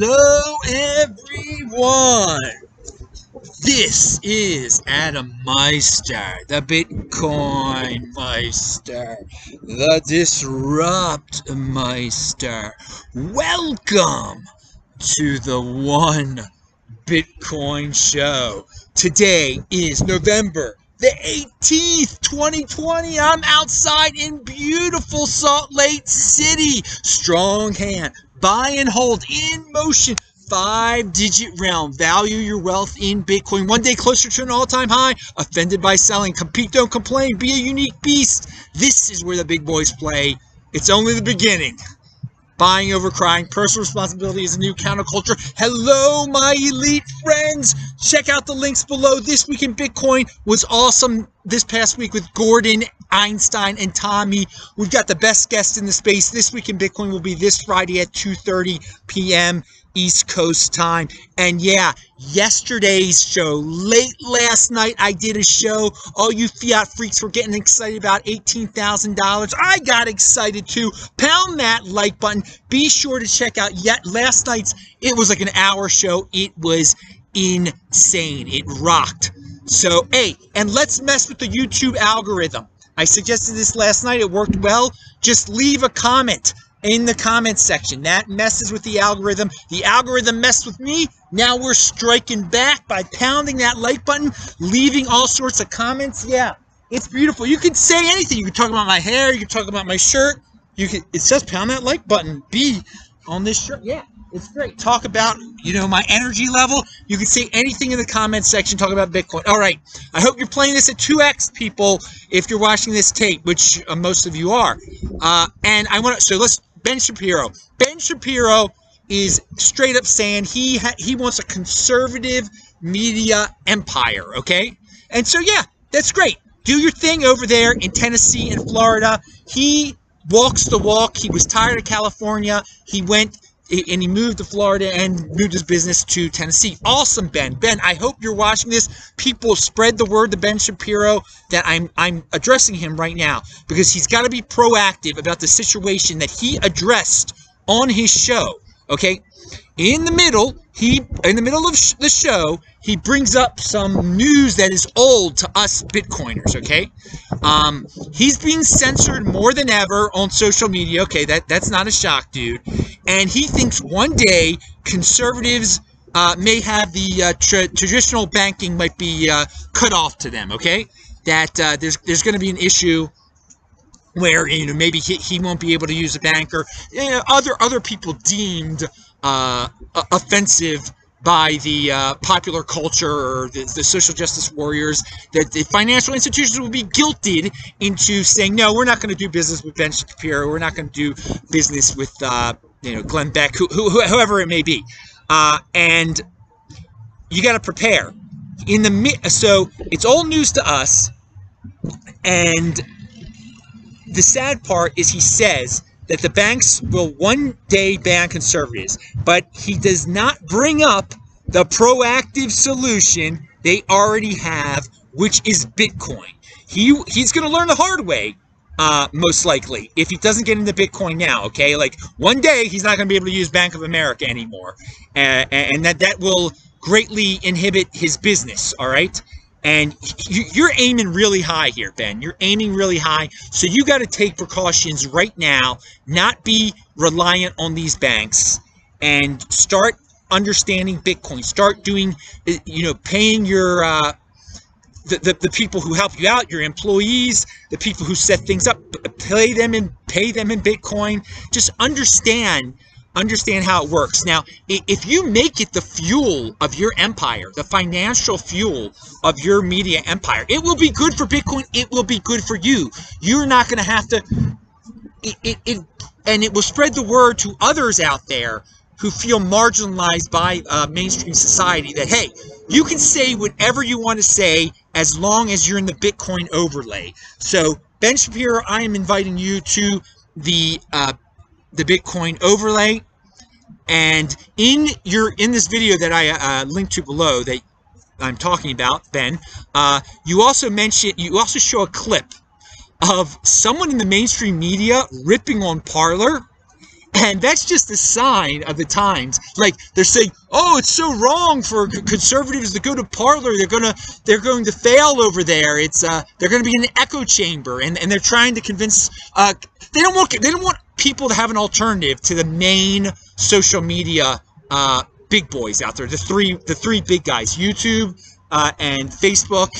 Hello, everyone. This is Adam Meister, the Bitcoin Meister, the Disrupt Meister. Welcome to the One Bitcoin Show. Today is November the 18th, 2020. I'm outside in beautiful Salt Lake City. Strong hand, buy and hold in motion. Five digit realm. Value your wealth in Bitcoin. One day closer to an all time high. Offended by selling. Compete, don't complain. Be a unique beast. This is where the big boys play. It's only the beginning. Buying over crying. Personal responsibility is a new counterculture. Hello, my elite friends. Check out the links below. This week in Bitcoin was awesome this past week with Gordon, Einstein, and Tommy. We've got the best guests in the space. This week in Bitcoin will be this Friday at 2.30 p.m. East Coast time. And yeah, yesterday's show, late last night, I did a show. All you fiat freaks were getting excited about $18,000. I got excited too. Pound that like button. Be sure to check out yet last night's, it was like an hour show. It was insane. It rocked. So, hey, and let's mess with the YouTube algorithm. I suggested this last night. It worked well. Just leave a comment in the comments section. That messes with the algorithm. The algorithm messed with me. Now we're striking back by pounding that like button, leaving all sorts of comments. Yeah, it's beautiful. You can say anything. You can talk about my hair. You can talk about my shirt. You can. It says pound that like button. B on this shirt. Yeah, it's great. Talk about you know my energy level. You can say anything in the comments section. Talk about Bitcoin. All right. I hope you're playing this at 2x, people. If you're watching this tape, which uh, most of you are, uh, and I want to. So let's Ben Shapiro. Ben Shapiro is straight up saying he he wants a conservative media empire. Okay, and so yeah, that's great. Do your thing over there in Tennessee and Florida. He walks the walk. He was tired of California. He went and he moved to Florida and moved his business to Tennessee. Awesome, Ben. Ben, I hope you're watching this. People spread the word to Ben Shapiro that I'm I'm addressing him right now because he's got to be proactive about the situation that he addressed on his show. Okay, in the middle, he in the middle of sh- the show, he brings up some news that is old to us Bitcoiners. Okay, um, he's being censored more than ever on social media. Okay, that that's not a shock, dude. And he thinks one day conservatives uh, may have the uh, tra- traditional banking might be uh, cut off to them. Okay, that uh, there's there's going to be an issue where you know maybe he, he won't be able to use a bank or you know, other other people deemed uh, offensive by the uh, popular culture or the, the, social justice warriors that the financial institutions will be guilted into saying no we're not going to do business with Ben Shapiro. We're not going to do business with uh, you know Glenn Beck who, who, whoever it may be. Uh, and you got to prepare. In the so it's all news to us and the sad part is he says that the banks will one day ban conservatives, but he does not bring up the proactive solution they already have, which is Bitcoin. He he's going to learn the hard way, uh, most likely, if he doesn't get into Bitcoin now. Okay, like one day he's not going to be able to use Bank of America anymore, uh, and that that will greatly inhibit his business. All right. And you're aiming really high here, Ben. You're aiming really high. So you got to take precautions right now, not be reliant on these banks, and start understanding Bitcoin. Start doing, uh, you know, paying your. Uh, the, the, the people who help you out, your employees, the people who set things up, pay them and pay them in Bitcoin. Just understand understand how it works. Now, if you make it the fuel of your empire, the financial fuel of your media empire, it will be good for Bitcoin. It will be good for you. You're not going to have to. It, it, it, and it will spread the word to others out there who feel marginalized by uh, mainstream society that hey, you can say whatever you want to say as long as you're in the Bitcoin overlay. So, Ben Shapiro, I am inviting you to the uh, the Bitcoin overlay. And in your in this video that I uh, linked to below that I'm talking about, Ben, uh, you also mention you also show a clip of someone in the mainstream media ripping on Parler And that's just a sign of the times. Like they're saying, "Oh, it's so wrong for conservatives to go to Parler. They're gonna they're going to fail over there. It's uh they're going to be in an echo chamber, and and they're trying to convince uh they don't want they don't want people to have an alternative to the main social media uh big boys out there. The three the three big guys: YouTube uh, and Facebook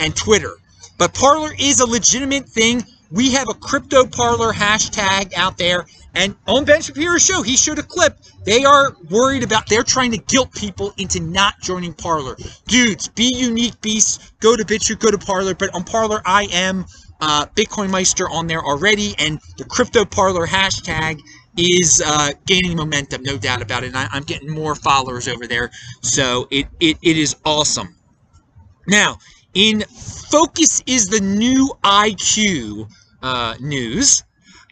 and Twitter. But Parler is a legitimate thing. We have a crypto parlor hashtag out there. And on Ben Shapiro's show, he showed a clip. They are worried about, they're trying to guilt people into not joining Parler. Dudes, be unique beasts. Go to BitChute, go to Parler. But on Parler, I am uh, Bitcoin Meister on there already. And the crypto parlor hashtag is uh, gaining momentum, no doubt about it. And I, am getting more followers over there. So it, it, it is awesome. Now, in Focus is the New IQ uh, news,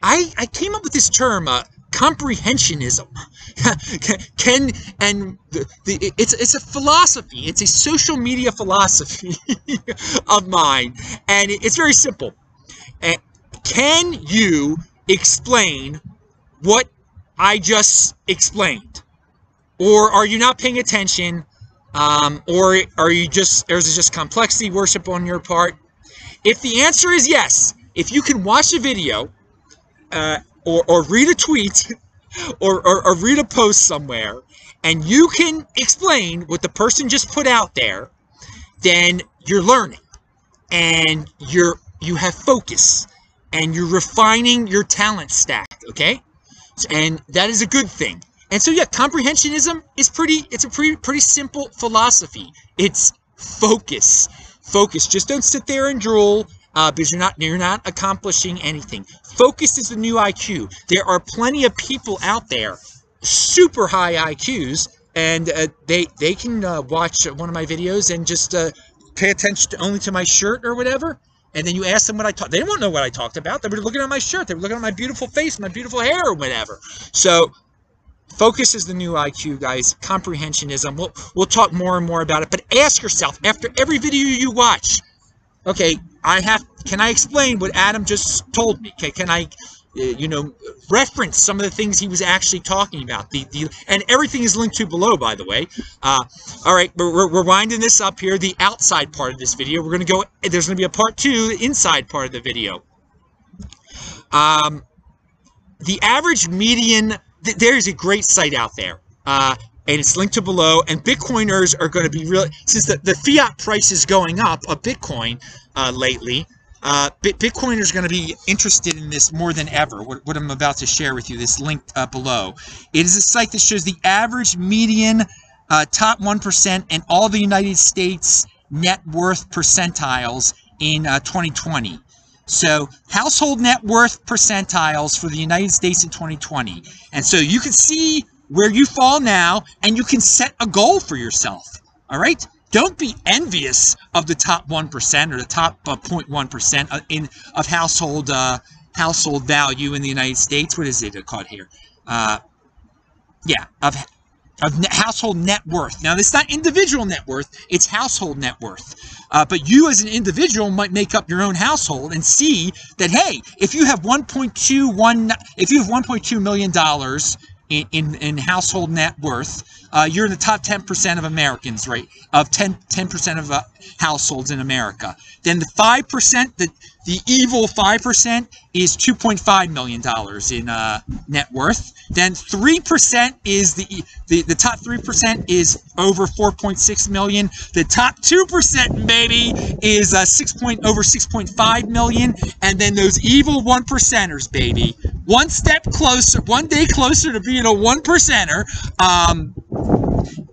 I, I came up with this term, uh, comprehensionism. Can and the, the, it's it's a philosophy. It's a social media philosophy of mine, and it's very simple. Uh, can you explain what I just explained, or are you not paying attention? Um, or are you just, or is it just complexity worship on your part? If the answer is yes, if you can watch a video uh, or, or read a tweet or, or, or read a post somewhere and you can explain what the person just put out there, then you're learning and you're you have focus and you're refining your talent stack, okay? And that is a good thing. And so yeah, comprehensionism is pretty it's a pretty pretty simple philosophy. It's focus. Focus. Just don't sit there and drool uh, because you're not you're not accomplishing anything. Focus is the new IQ. There are plenty of people out there, super high IQs, and uh, they they can uh, watch one of my videos and just uh, pay attention to, only to my shirt or whatever. And then you ask them what I talked. They don't know what I talked about. They were looking at my shirt. They were looking at my beautiful face, my beautiful hair, or whatever. So Focus is the new IQ, guys. Comprehensionism. We'll, we'll talk more and more about it. But ask yourself, after every video you watch, okay, I have, can I explain what Adam just told me? Okay, can I, uh, you know, reference some of the things he was actually talking about? The, the And everything is linked to below, by the way. Uh, all right, we're, we're winding this up here, the outside part of this video. We're going to go, there's going to be a part two, the inside part of the video. Um, the average median th there is a great site out there. Uh, and it's linked to below. And Bitcoiners are going to be real since the, the fiat price is going up of Bitcoin uh, lately. Uh, Bitcoiners are going to be interested in this more than ever. What, what I'm about to share with you, this link uh, below. It is a site that shows the average median uh, top 1% and all the United States net worth percentiles in uh, 2020. So household net worth percentiles for the United States in 2020. And so you can see where you fall now and you can set a goal for yourself. All right? Don't be envious of the top 1% or the top uh, 0.1% uh, in of household uh, household value in the United States. What is it called here? Uh, yeah, of of household net worth. Now, it's not individual net worth, it's household net worth. Uh, but you as an individual might make up your own household and see that, hey, if you have 1.21, if you have 1.2 million dollars in, in, in, household net worth, uh, you're in the top 10% of Americans, right? Of 10, 10% of uh, households in America. Then the 5%, the, the evil 5% is $2.5 million in uh, net worth. Then 3% is the, the, the top 3% is over 4.6 million. The top 2%, baby, is uh, 6 point, over 6.5 million. And then those evil one percenters, baby. One step closer, one day closer to being a one percenter. Um,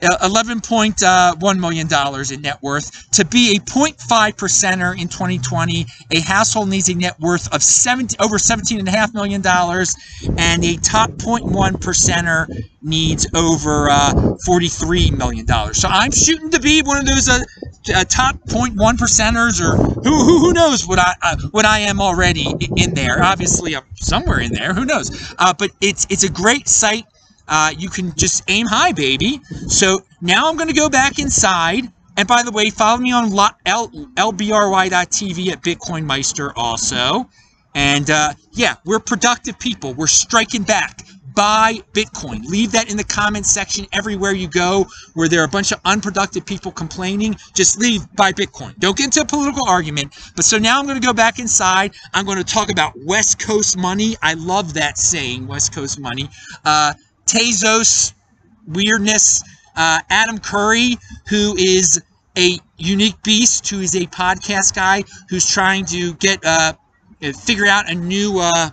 $11.1 uh, million in net worth. To be a 0.5 percenter in 2020, a household needs a net worth of 70, over $17.5 million, and a top 0.1 percenter needs over uh, $43 million. So I'm shooting to be one of those uh, uh, top 0.1 percenters, or who, who, who knows what I uh, what I am already in there. Obviously, I'm somewhere in there. Who knows? Uh, but it's it's a great site uh, you can just aim high, baby. So now I'm going to go back inside. And by the way, follow me on lbry.tv at Bitcoin Meister also. And uh, yeah, we're productive people. We're striking back. buy Bitcoin. Leave that in the comment section everywhere you go where there are a bunch of unproductive people complaining. Just leave buy Bitcoin. Don't get into a political argument. But so now I'm going to go back inside. I'm going to talk about West Coast money. I love that saying, West Coast money. Uh, Tezos weirdness. Uh, Adam Curry, who is a unique beast, who is a podcast guy who's trying to get uh, figure out a new uh,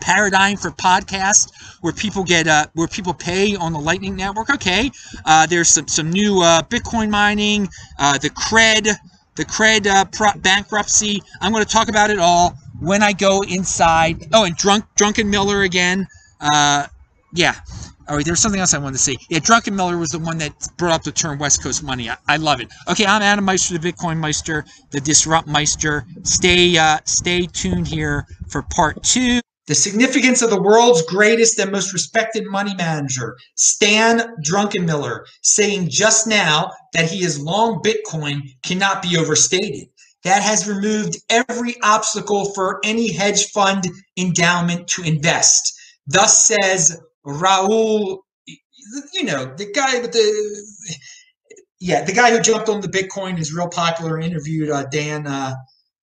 paradigm for podcasts where people get uh, where people pay on the Lightning Network. Okay, uh, there's some some new uh, Bitcoin mining, uh, the cred, the cred uh, pro- bankruptcy. I'm going to talk about it all when I go inside. Oh, and drunk drunken Miller again. Uh, yeah. All right, there's something else I wanted to say. Yeah, Drunken Miller was the one that brought up the term West Coast money. I, I love it. Okay, I'm Adam Meister, the Bitcoin Meister, the Disrupt Meister. Stay, uh, stay tuned here for part two. The significance of the world's greatest and most respected money manager, Stan Druckenmiller, saying just now that he is long Bitcoin cannot be overstated. That has removed every obstacle for any hedge fund endowment to invest. Thus says Raul, you know, the guy with the, yeah, the guy who jumped on the Bitcoin is real popular. Interviewed uh, Dan uh,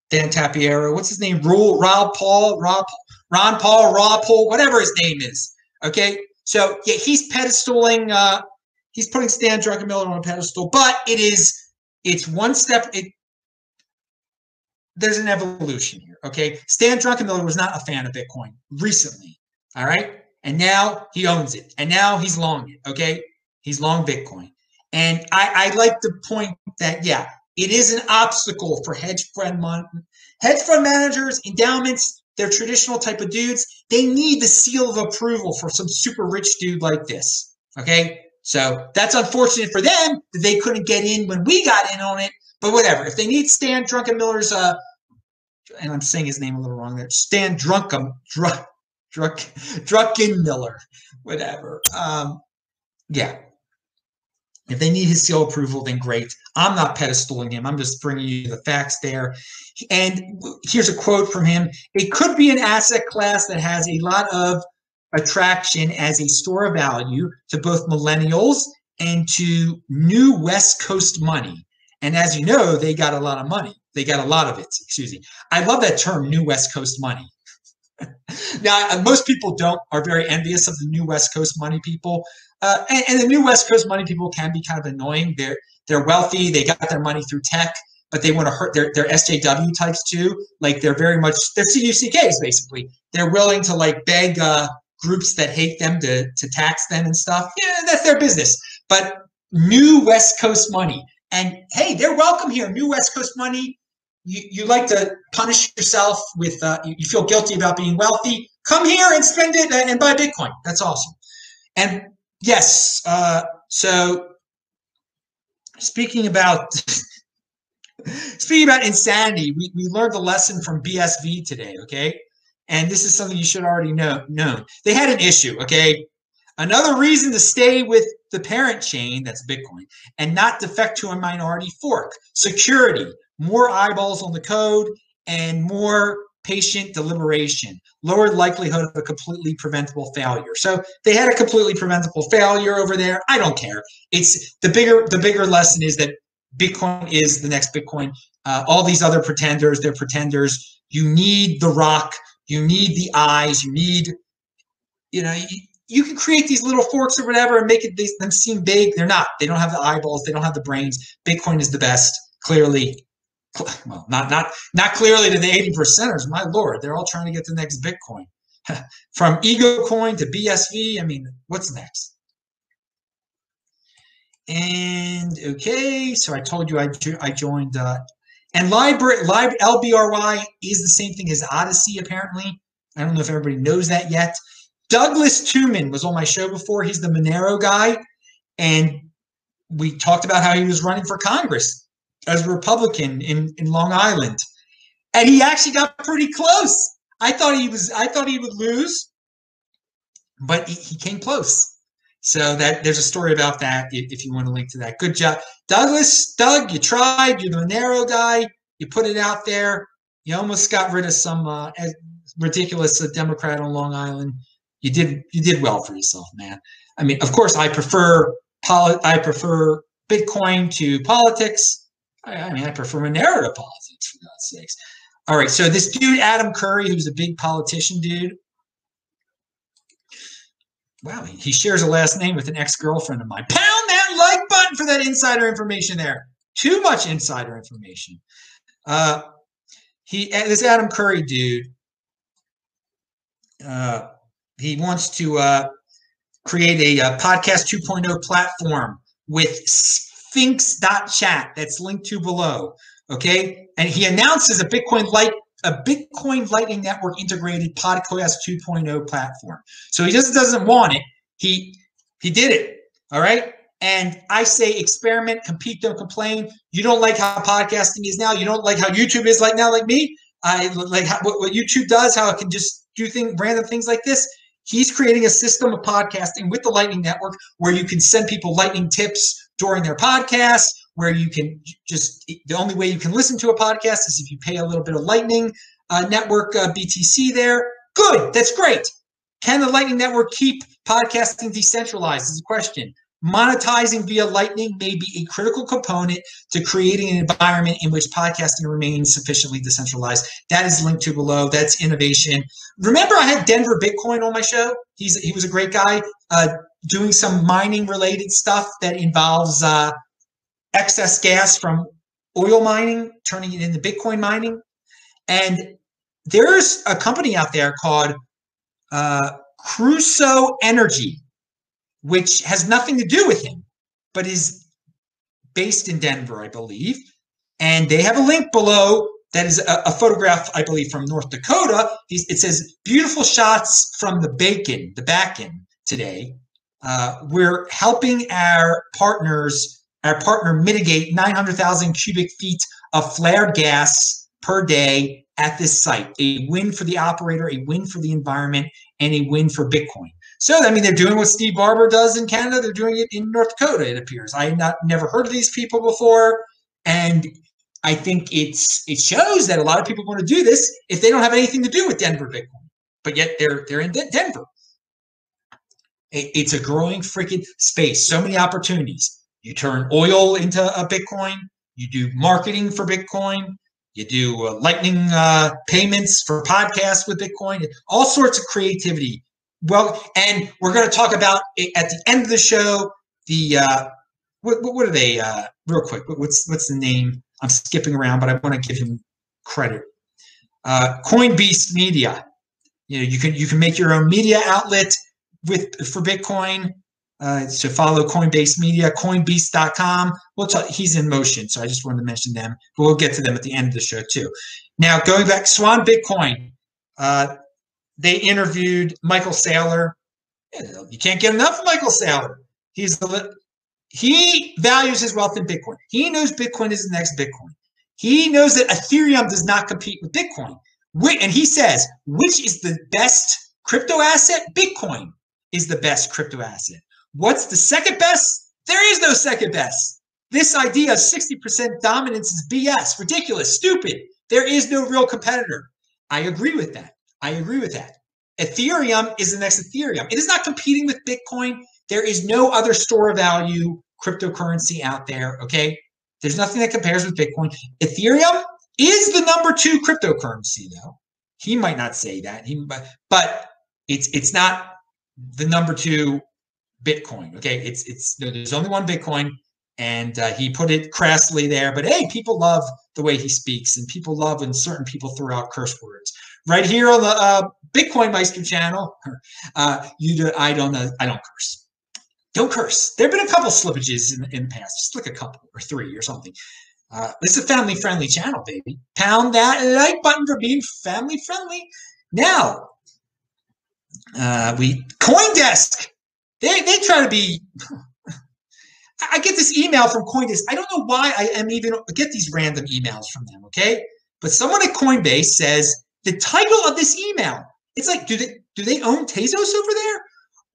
Dan Tapiero. What's his name? Raul, Raul Paul, Rob, Ron Paul, Rob Paul, whatever his name is. Okay, so yeah, he's pedestaling. Uh, he's putting Stan Druckenmiller on a pedestal, but it is it's one step. It there's an evolution here. Okay, Stan Druckenmiller was not a fan of Bitcoin recently. All right, and now he owns it, and now he's long it. Okay, he's long Bitcoin, and I, I like the point that yeah, it is an obstacle for hedge fund mon- hedge fund managers, endowments. They're traditional type of dudes. They need the seal of approval for some super rich dude like this. Okay, so that's unfortunate for them that they couldn't get in when we got in on it. But whatever. If they need Stan Druckenmiller's, uh, and I'm saying his name a little wrong there, Stan Drunkum, Drunk, Druck, Druckenmiller, whatever. Um, yeah. If they need his seal approval, then great. I'm not pedestaling him. I'm just bringing you the facts there. And here's a quote from him It could be an asset class that has a lot of attraction as a store of value to both millennials and to new West Coast money. And as you know, they got a lot of money. They got a lot of it. Excuse me. I love that term, new West Coast money now, uh, most people don't are very envious of the new West Coast money people, uh, and, and, the new West Coast money people can be kind of annoying. They're they're wealthy, they got their money through tech, but they want to hurt. They're, they're SJW types too. Like they're very much they're CUCKs basically. They're willing to like beg uh, groups that hate them to to tax them and stuff. Yeah, that's their business. But new West Coast money, and hey, they're welcome here. New West Coast money you, you like to punish yourself with uh, you, feel guilty about being wealthy. Come here and spend it and, buy bitcoin. That's awesome. And yes uh, so speaking about speaking about insanity we, we learned a lesson from bsv today okay? And this is something you should already know known. They had an issue okay? Another reason to stay with the parent chain that's bitcoin and not defect to a minority fork security more eyeballs on the code, and more patient deliberation, lower likelihood of a completely preventable failure. So they had a completely preventable failure over there. I don't care. It's the bigger the bigger lesson is that Bitcoin is the next Bitcoin. Uh, all these other pretenders, they're pretenders. You need the rock. You need the eyes. You need, you know, you, you can create these little forks or whatever and make it these, them seem big. They're not. They don't have the eyeballs. They don't have the brains. Bitcoin is the best. Clearly, well, not not not clearly to the 80 percenters. My lord, they're all trying to get the next Bitcoin. From Ego Coin to BSV, I mean, what's next? And okay, so I told you I, I joined, uh, and library, lib, LBRY is the same thing as Odysee apparently. I don't know if everybody knows that yet. Douglas Tuman was on my show before. He's the Monero guy. And we talked about how he was running for Congress as a Republican in, in Long Island. And he actually got pretty close. I thought he was I thought he would lose, but he, he came close. So that there's a story about that if, you want to link to that. Good job. Douglas, Doug, you tried, you're the narrow guy, you put it out there. You almost got rid of some uh, ridiculous uh, Democrat on Long Island. You did you did well for yourself, man. I mean, of course, I prefer poli- I prefer Bitcoin to politics. I, I mean, I prefer Monero to politics for God's sakes. All right, so this dude Adam Curry, who's a big politician dude. Wow, he shares a last name with an ex-girlfriend of mine. Pound that like button for that insider information there. Too much insider information. Uh, he this Adam Curry dude. Uh, he wants to uh, create a, a, podcast 2.0 platform with Sphinx.chat that's linked to below. Okay, and he announces a Bitcoin Light a Bitcoin Lightning Network integrated podcast 2.0 platform. So he just doesn't want it. He he did it. All right. And I say experiment, compete, don't complain. You don't like how podcasting is now. You don't like how YouTube is like now, like me. I like how, what, what YouTube does, how it can just do things, random things like this. He's creating a system of podcasting with the Lightning Network where you can send people Lightning tips during their podcast, where you can just, the only way you can listen to a podcast is if you pay a little bit of Lightning uh, Network uh, BTC there. Good, that's great. Can the Lightning Network keep podcasting decentralized? Is the question. Monetizing via Lightning may be a critical component to creating an environment in which podcasting remains sufficiently decentralized. That is linked to below. That's innovation. Remember, I had Denver Bitcoin on my show. He's he was a great guy uh, doing some mining related stuff that involves uh, excess gas from oil mining, turning it into Bitcoin mining. And there's a company out there called uh, Crusoe Energy which has nothing to do with him, but is based in Denver, I believe. And they have a link below that is a, a photograph, I believe, from North Dakota. It says beautiful shots from the bacon, the Bakken today. Uh, we're helping our partners, our partner mitigate 900,000 cubic feet of flared gas per day at this site. A win for the operator, a win for the environment, and a win for Bitcoin. So I mean, they're doing what Steve Barbour does in Canada. They're doing it in North Dakota. It appears. I had not never heard of these people before, and I think it's it shows that a lot of people want to do this if they don't have anything to do with Denver Bitcoin, but yet they're they're in Denver. It's a growing freaking space. So many opportunities. You turn oil into a Bitcoin. You do marketing for Bitcoin. You do uh, lightning uh, payments for podcasts with Bitcoin. All sorts of creativity well, and we're going to talk about at the end of the show the uh, what, what are they? Uh, real quick, what's what's the name? I'm skipping around, but I want to give him credit. Uh, Coinbeast Media. You know, you can you can make your own media outlet with for Bitcoin. Uh, to follow Coinbase Media, Coinbeast.com. We'll talk, he's in motion, so I just wanted to mention them, but we'll get to them at the end of the show too. Now, going back, Swan Bitcoin. Uh, they interviewed Michael Saylor. You can't get enough of Michael Saylor. He's the he values his wealth in Bitcoin. He knows Bitcoin is the next Bitcoin. He knows that Ethereum does not compete with Bitcoin. And he says, which is the best crypto asset? Bitcoin is the best crypto asset. What's the second best? There is no second best. This idea of 60% dominance is BS, ridiculous, stupid. There is no real competitor. I agree with that. I agree with that. Ethereum is the next Ethereum. It is not competing with Bitcoin. There is no other store of value cryptocurrency out there. Okay. There's nothing that compares with Bitcoin. Ethereum is the number two cryptocurrency, though. He might not say that. He, but, but it's it's not the number two Bitcoin. Okay. It's it's there's only one Bitcoin. And uh, he put it crassly there, but hey, people love the way he speaks, and people love when certain people throw out curse words right here on the uh, Bitcoin Meister channel. Uh, you do, I don't know. I don't curse. Don't curse. There have been a couple slippages in, in the past, just like a couple or three or something. Uh, this is a family friendly channel, baby. Pound that like button for being family friendly. Now, uh, we CoinDesk. They they try to be. I get this email from CoinDesk. I don't know why I am even get these random emails from them. Okay, but someone at Coinbase says the title of this email. It's like, do they do they own Tezos over there?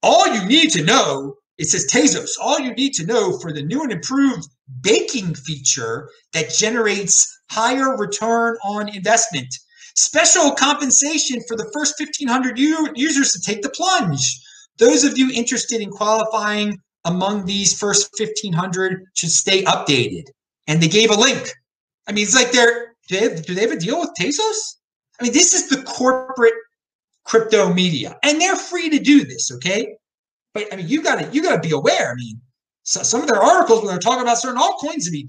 All you need to know, it says Tezos, all you need to know for the new and improved baking feature that generates higher return on investment. Special compensation for the first 1,500 u- users to take the plunge. Those of you interested in qualifying among these first 1,500 should stay updated. And they gave a link. I mean, it's like they're, do they have, do they have a deal with Tezos? I mean, this is the corporate crypto media, and they're free to do this, okay? But I mean, you gotta you gotta be aware. I mean, so, some of their articles when they're talking about certain altcoins, I mean,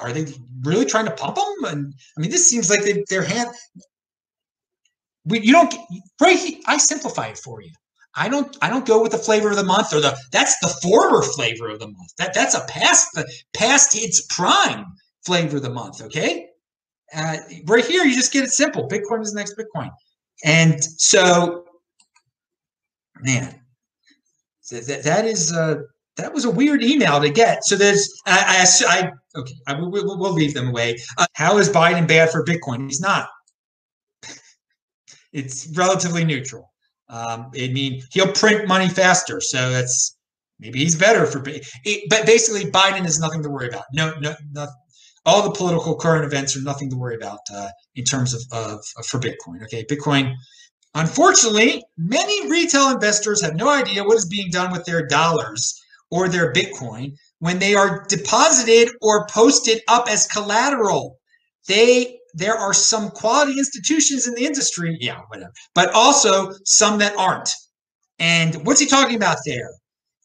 are they really trying to pump them? And I mean, this seems like they, their hand. We, you don't right. I simplify it for you. I don't I don't go with the flavor of the month or the that's the former flavor of the month. That that's a past the past its prime flavor of the month. Okay, uh, right here you just get it simple. Bitcoin is the next Bitcoin, and so man, that that is uh, that was a weird email to get. So there's I I, I okay I, we'll, we'll leave them away. Uh, how is Biden bad for Bitcoin? He's not. it's relatively neutral. Um, I mean, he'll print money faster, so that's maybe he's better for. It, but basically, Biden is nothing to worry about. No, no, no. All the political current events are nothing to worry about uh, in terms of, of, of for Bitcoin. Okay, Bitcoin. Unfortunately, many retail investors have no idea what is being done with their dollars or their Bitcoin when they are deposited or posted up as collateral. They there are some quality institutions in the industry, yeah, whatever, but also some that aren't. And what's he talking about there?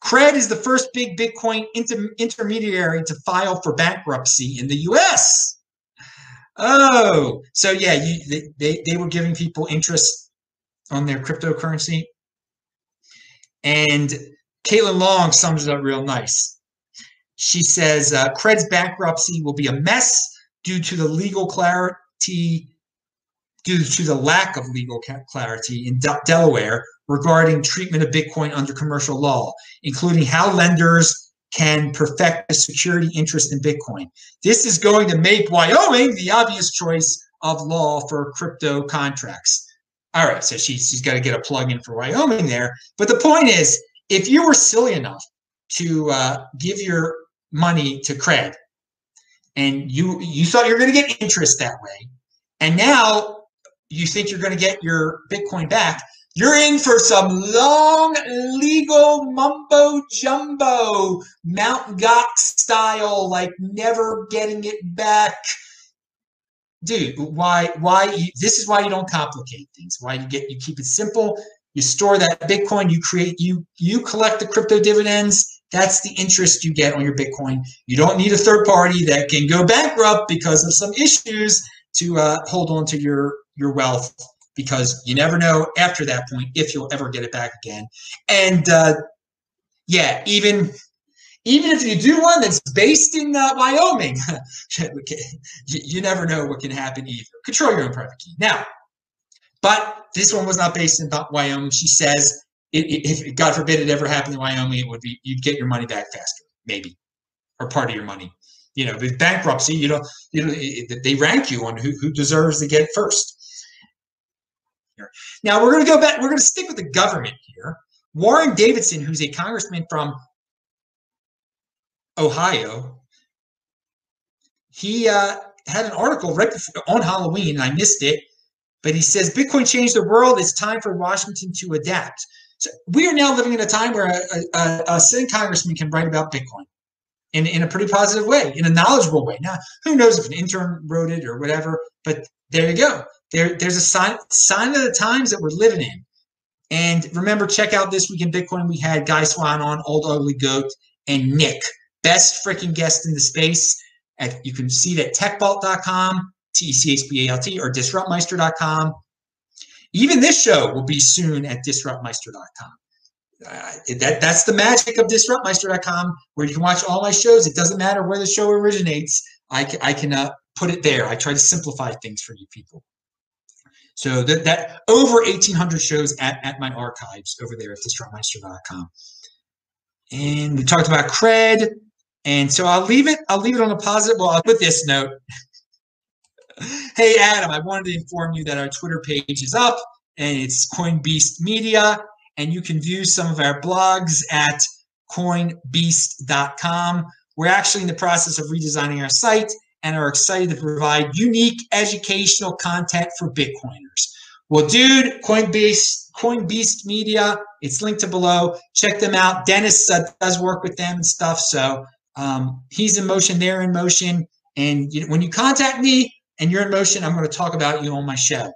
Cred is the first big Bitcoin inter- intermediary to file for bankruptcy in the US. Oh, so yeah, you, they, they were giving people interest on their cryptocurrency. And Caitlin Long sums it up real nice. She says uh, Cred's bankruptcy will be a mess due to the legal clarity, due to the lack of legal clarity in De- Delaware regarding treatment of Bitcoin under commercial law, including how lenders can perfect a security interest in Bitcoin. This is going to make Wyoming the obvious choice of law for crypto contracts. All right, so she's, she's got to get a plug in for Wyoming there. But the point is, if you were silly enough to uh, give your money to cred. And you you thought you're going to get interest that way. And now you think you're going to get your bitcoin back. You're in for some long legal mumbo jumbo mount gox style like never getting it back. Dude why why you, this is why you don't complicate things. Why you get you keep it simple. You store that bitcoin you create you you collect the crypto dividends that's the interest you get on your Bitcoin. You don't need a third party that can go bankrupt because of some issues to uh, hold on to your, your wealth because you never know after that point if you'll ever get it back again. And uh, yeah, even even if you do one that's based in uh, Wyoming, you, never know what can happen either. Control your own private key. Now, but this one was not based in Wyoming. She says if God forbid it ever happened in Wyoming, it would be you'd get your money back faster, maybe, or part of your money. You know, with bankruptcy, you know, you know, they rank you on who, who deserves to get first. Now we're going to go back. We're going to stick with the government here. Warren Davidson, who's a congressman from Ohio, he uh, had an article right before, on Halloween, and I missed it. But he says Bitcoin changed the world. It's time for Washington to adapt. We are now living in a time where a, a, a sitting congressman can write about Bitcoin in, in a pretty positive way, in a knowledgeable way. Now, who knows if an intern wrote it or whatever, but there you go. There, there's a sign, sign of the times that we're living in. And remember, check out this week in Bitcoin. We had Guy Swan on, Old Ugly Goat, and Nick, best freaking guest in the space. At, you can see it at techbalt.com, T E C H B A L T, or disruptmeister.com. Even this show will be soon at disruptmeister.com. Uh, that, that's the magic of disruptmeister.com, where you can watch all my shows. It doesn't matter where the show originates. I I can uh, put it there. I try to simplify things for you people. So that, that over 1,800 shows at, at my archives over there at disruptmeister.com. And we talked about cred. And so I'll leave it. I'll leave it on a positive. Well, with this note. Hey, Adam, I wanted to inform you that our Twitter page is up and it's CoinBeast Media. And you can view some of our blogs at coinbeast.com. We're actually in the process of redesigning our site and are excited to provide unique educational content for Bitcoiners. Well, dude, Coinbase, Coinbeast Media, it's linked to below. Check them out. Dennis uh, does work with them and stuff. So um, he's in motion, they're in motion. And you, when you contact me and you're in motion, I'm going to talk about you on my show.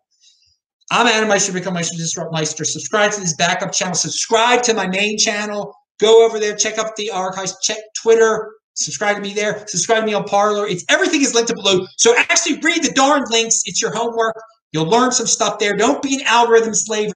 I'm Adam Meister, Bitcoin Meister, Disrupt Meister. Subscribe to this backup channel. Subscribe to my main channel. Go over there, check out the archives, check Twitter, subscribe to me there, subscribe to me on Parler. It's everything is linked below. So actually read the darn links. It's your homework. You'll learn some stuff there. Don't be an algorithm slave.